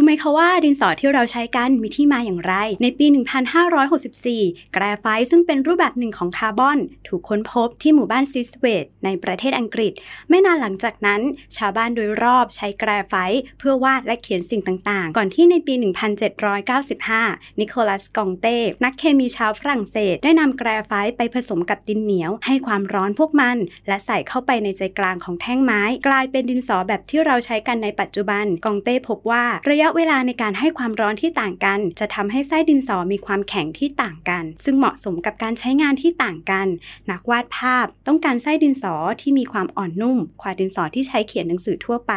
รู้ไหมคะว่าดินสอที่เราใช้กันมีที่มาอย่างไร ในปี 1564 แกรไฟต์ซึ่งเป็นรูปแบบหนึ่งของคาร์บอน ถูกค้นพบที่หมู่บ้านซีทเวตในประเทศอังกฤษ ไม่นานหลังจากนั้น ชาวบ้านโดยรอบใช้แกรไฟต์เพื่อวาดและเขียนสิ่งต่างๆ ก่อนที่ในปี 1795 นิโคลัสกองเต้ นักเคมีชาวฝรั่งเศส ได้นำแกรไฟต์ไปผสมกับดินเหนียว ให้ความร้อนพวกมัน และใส่เข้าไปในใจกลางของแท่งไม้ กลายเป็นดินสอแบบที่เราใช้กันในปัจจุบันกองเต้พบว่าระยะเวลาในการให้ความร้อนที่ต่างกัน จะทำให้ไส้ดินสอมีความแข็งที่ต่างกัน ซึ่งเหมาะสมกับการใช้งานที่ต่างกัน นักวาดภาพต้องการไส้ดินสอที่มีความอ่อนนุ่มกว่าดินสอที่ใช้เขียนหนังสือทั่วไป